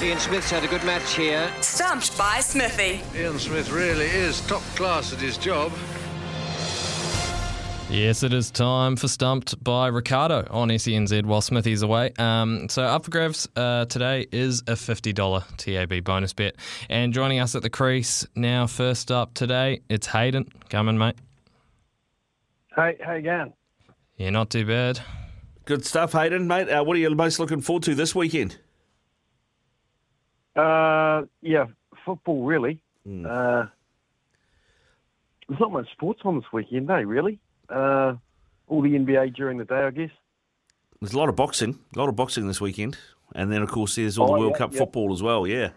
Ian Smith's had a good match here. Stumped by Smithy. Ian Smith really is top class at his job. Yes, it is time for Stumped by Ricardo on SENZ while Smithy's away. Um, so, up for grabs uh, today is a $50 TAB bonus bet. And joining us at the crease now, first up today, it's Hayden. Come in, mate. Hey, how you going? Yeah, not too bad. Good stuff, Hayden, mate. Uh, what are you most looking forward to this weekend? Uh, yeah, football really. Uh, there's not much sports on this weekend, eh? Really? Uh, all the NBA during the day, I guess. There's a lot of boxing, a lot of boxing this weekend, and then of course there's all Oh, the World yeah, Cup yeah. football as well. Yeah,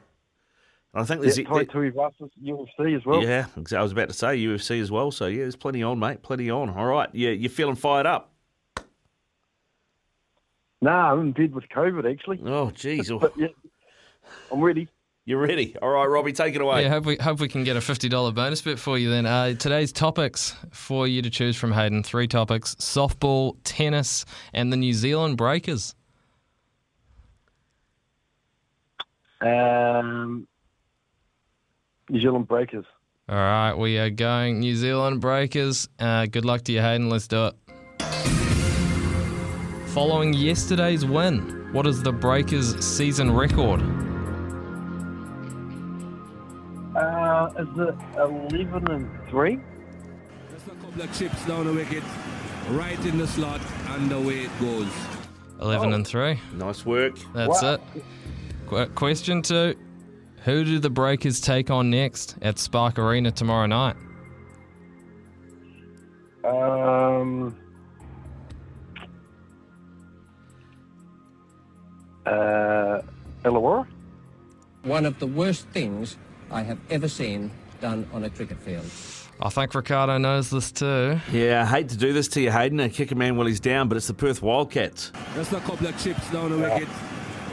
I think there's Tai Tuivasa UFC as well. yeah. I was about to say UFC as well. So yeah, there's plenty on, mate. Plenty on. All right, yeah, you're feeling fired up. Nah, I'm in bed with COVID actually. Oh, jeez, But yeah, I'm ready. you're ready. All right, Robbie, take it away. Yeah, hope we hope we can get a $50 bonus bit for you then. Uh, today's topics for you to choose from, Hayden. Three topics softball, tennis, and the New Zealand Breakers. Um, New Zealand Breakers. All right, we are going New Zealand Breakers. Uh, good luck to you, Hayden. Let's do it. Following yesterday's win, what is the Breakers' season record? Is it 11 and 3? Just a couple of chips down the wicket, right in the slot, and away it goes. 11 and 3. Nice work. That's Wow. it. Qu- question two Who do the Breakers take on next at Spark Arena tomorrow night? Um, uh, Illawarra? one of the worst things I have ever seen done on a cricket field. I think Ricardo knows this too. Yeah, I hate to do this to you, Hayden, and kick a man while he's down, but it's the Perth Wildcats. Just a couple of chips down the wicket,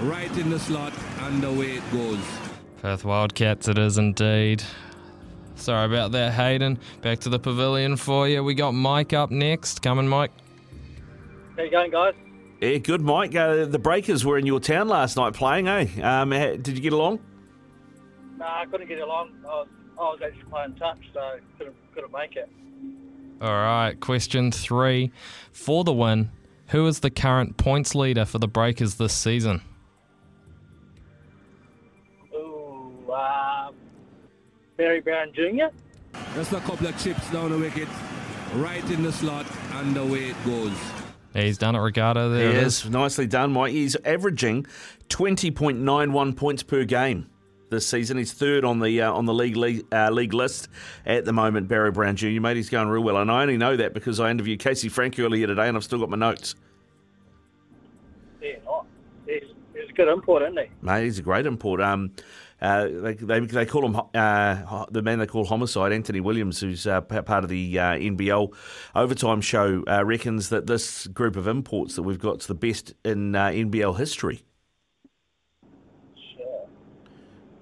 right in the slot, and away it goes. Perth Wildcats, it is indeed. Sorry about that, Hayden. Back to the pavilion for you. We got Mike up next. Coming, Mike. How you going, guys? Yeah, good, Mike. Uh, the Breakers were in your town last night playing, eh? Um, did you get along? Nah, I couldn't get along. I was, I was actually playing touch, so couldn't couldn't make it. All right, question three. For the win, who is the current points leader for the Breakers this season? Ooh, um, Barry Brown Jr. Just a couple of chips down the wicket, right in the slot, and away it goes. He's done it, Regatta. There it is. Yes, nicely done, Mike. He's averaging 20.91 points per game this season. He's third on the uh, on the league league, uh, league list at the moment. Barry Brown Jr. Mate, he's going real well, and I only know that because I interviewed Casey Frank earlier today, and I've still got my notes. Yeah, nice. He's, he's a good import, isn't he? Mate, he's a great import. Um, uh, they, they, they call him uh, the man they call homicide. Anthony Williams, who's uh, p- part of the uh, NBL overtime show, uh, reckons that this group of imports that we've got is the best in uh, NBL history.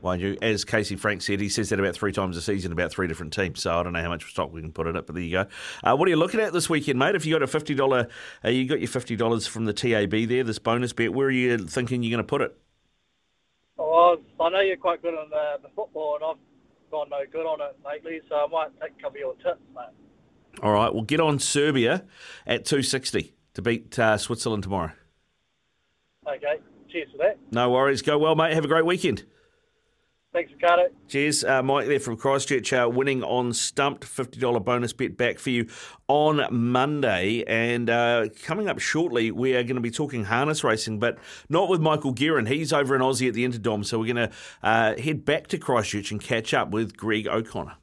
Mind you, as Casey Frank said, he says that about three times a season, about three different teams. So I don't know how much stock we can put in it, but there you go. Uh, what are you looking at this weekend, mate? If you got a fifty dollar, uh, you got your fifty dollars from the TAB there, this bonus bet. Where are you thinking you're going to put it? Well, I know you're quite good on the, the football, and I've gone no good on it lately, so I might take a couple of your tips, mate. All right, we'll get on Serbia at two sixty to beat uh, Switzerland tomorrow. Okay, cheers for that. No worries. Go well, mate. Have a great weekend. Thanks, Ricardo. Cheers, uh, Mike there from Christchurch, uh, winning on Stumped, $50 bonus bet back for you on Monday. And uh, coming up shortly, we are going to be talking harness racing, but not with Michael Guerin. He's over in Aussie at the Interdom. so we're going to uh, head back to Christchurch and catch up with Greg O'Connor.